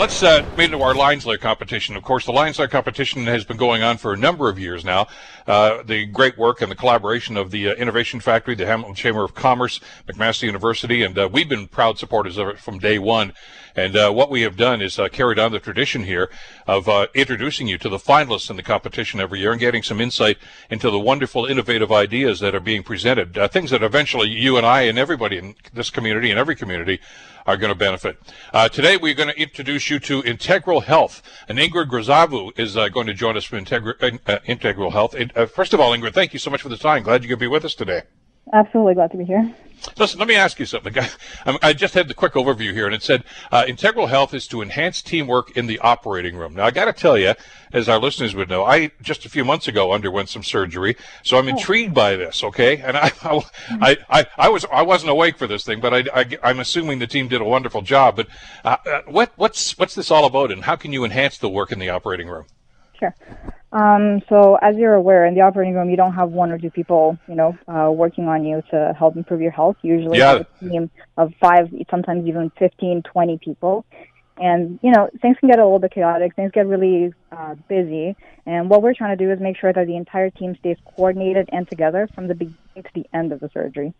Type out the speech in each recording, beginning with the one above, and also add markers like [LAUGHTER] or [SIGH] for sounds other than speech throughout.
Let's uh, move into our Lions Lair competition. Of course, the Lions Lair competition has been going on for a number of years now. Uh, the great work and the collaboration of the uh, Innovation Factory, the Hamilton Chamber of Commerce, McMaster University, and uh, we've been proud supporters of it from day one. And uh, what we have done is uh, carried on the tradition here of introducing you to the finalists in the competition every year and getting some insight into the wonderful, innovative ideas that are being presented. Things that eventually you and I and everybody in this community and every community are going to benefit. Uh, today, we're going to introduce you to Integral Health. And Ingrid Grizavu is uh, going to join us from Integra- uh, Integral Health. Uh, first of all, Ingrid, thank you so much for the time. Glad you could be with us today. Absolutely glad to be here. Listen, let me ask you something. I just had the quick overview here, and it said uh, integral health is to enhance teamwork in the operating room. Now, I got to tell you, as our listeners would know, I just a few months ago underwent some surgery, so I'm oh. intrigued by this. Okay, and I, [LAUGHS] I, I, I, was I wasn't awake for this thing, but I, I, am assuming the team did a wonderful job. But uh, uh, what what's what's this all about, and how can you enhance the work in the operating room? Sure. Um, so as you're aware, in the operating room, you don't have one or two people, you know, uh, working on you to help improve your health. Usually yeah. a team of five, sometimes even 15, 20 people. And, you know, things can get a little bit chaotic. Things get really uh, busy. And what we're trying to do is make sure that the entire team stays coordinated and together from the beginning to the end of the surgery.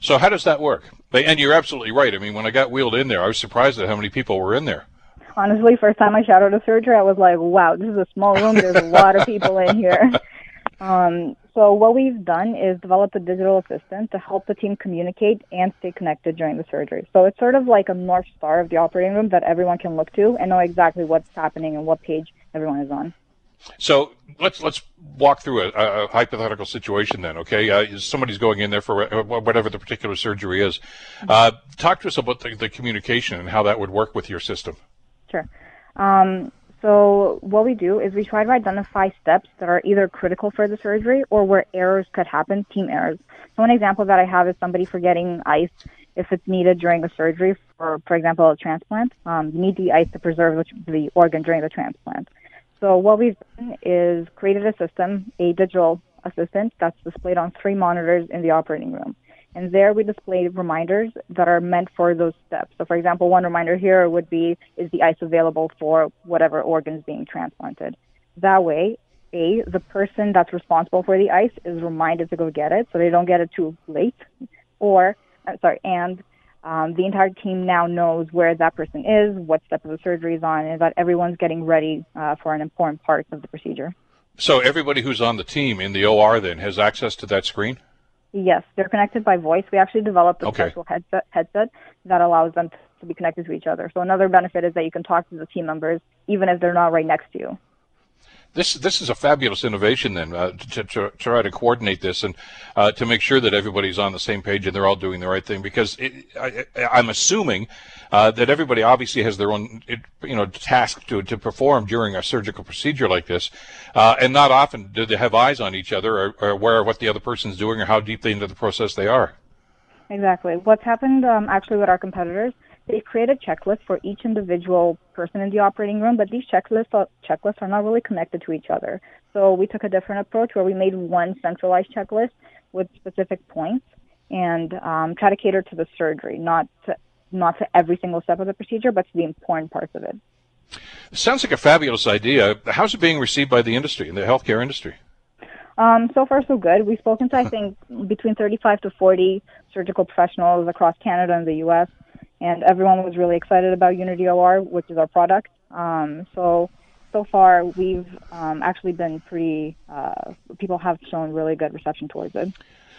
So how does that work? And you're absolutely right. I mean, when I got wheeled in there, I was surprised at how many people were in there honestly, first time I shadowed a surgery, I was like, wow, this is a small room. There's a lot of people in here. [LAUGHS] Um, so what we've done is develop a digital assistant to help the team communicate and stay connected during the surgery. So it's sort of like a north star of the operating room that everyone can look to and know exactly what's happening and what page everyone is on. So let's let's walk through a, a hypothetical situation then. Okay, uh, somebody's going in there for whatever the particular surgery is. Uh, talk to us about the, the communication and how that would work with your system. Sure. Um, so what we do is we try to identify steps that are either critical for the surgery or where errors could happen, team errors. So one example that I have is somebody forgetting ice if it's needed during the surgery for, for example, a transplant. Um, you need the ice to preserve the organ during the transplant. So what we've done is created a system, a digital assistant that's displayed on three monitors in the operating room. And there we display reminders that are meant for those steps. So for example, one reminder here would be, is the ice available for whatever organ is being transplanted? That way, A, the person that's responsible for the ice is reminded to go get it so they don't get it too late. Or, uh, sorry, and um, the entire team now knows where that person is, what step of the surgery is on, and that everyone's getting ready uh, for an important part of the procedure. So everybody who's on the team in the OR then has access to that screen? Yes, they're connected by voice. We actually developed a okay. special headset, headset that allows them to be connected to each other. So another benefit is that you can talk to the team members even if they're not right next to you. This this is a fabulous innovation then uh, to, to, try to coordinate this and uh, to make sure that everybody's on the same page and they're all doing the right thing because it, I, am assuming uh, that everybody obviously has their own you know task to, to perform during a surgical procedure like this uh, and not often do they have eyes on each other or, or aware of what the other person's doing or how deeply into the process they are. Exactly. What's happened um, actually with our competitors they created checklists for each individual person in the operating room, but these checklists are, checklists are not really connected to each other. So we took a different approach where we made one centralized checklist with specific points and um, try to cater to the surgery, not to, not to every single step of the procedure, but to the important parts of it. it sounds like a fabulous idea. How's it being received by the industry, in the healthcare industry? Um, so far, so good. We've spoken to, I [LAUGHS] think, between 35 to 40 surgical professionals across Canada and the U.S and everyone was really excited about Unity OR, which is our product. Um, so so far, we've um, actually been pretty. Uh, people have shown really good reception towards it.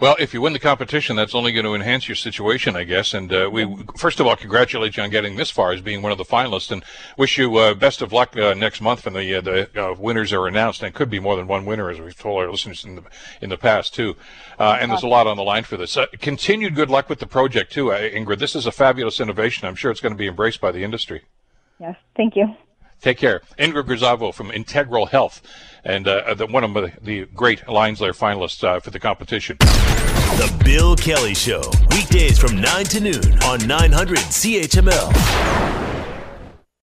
Well, if you win the competition, that's only going to enhance your situation, I guess. And uh, we, first of all, congratulate you on getting this far as being one of the finalists, and wish you uh, best of luck uh, next month when the uh, the uh, winners are announced. And it could be more than one winner, as we've told our listeners in the in the past too. Uh, and there's a lot on the line for this. continued good luck with the project too, Ingrid. This is a fabulous innovation. I'm sure it's going to be embraced by the industry. Yes, thank you. Take care. Ingrid Grisavo from Integral Health, and uh, the, one of the, the great Lions Lair finalists uh, for the competition. The Bill Kelly Show, weekdays from 9 to noon on 900 CHML.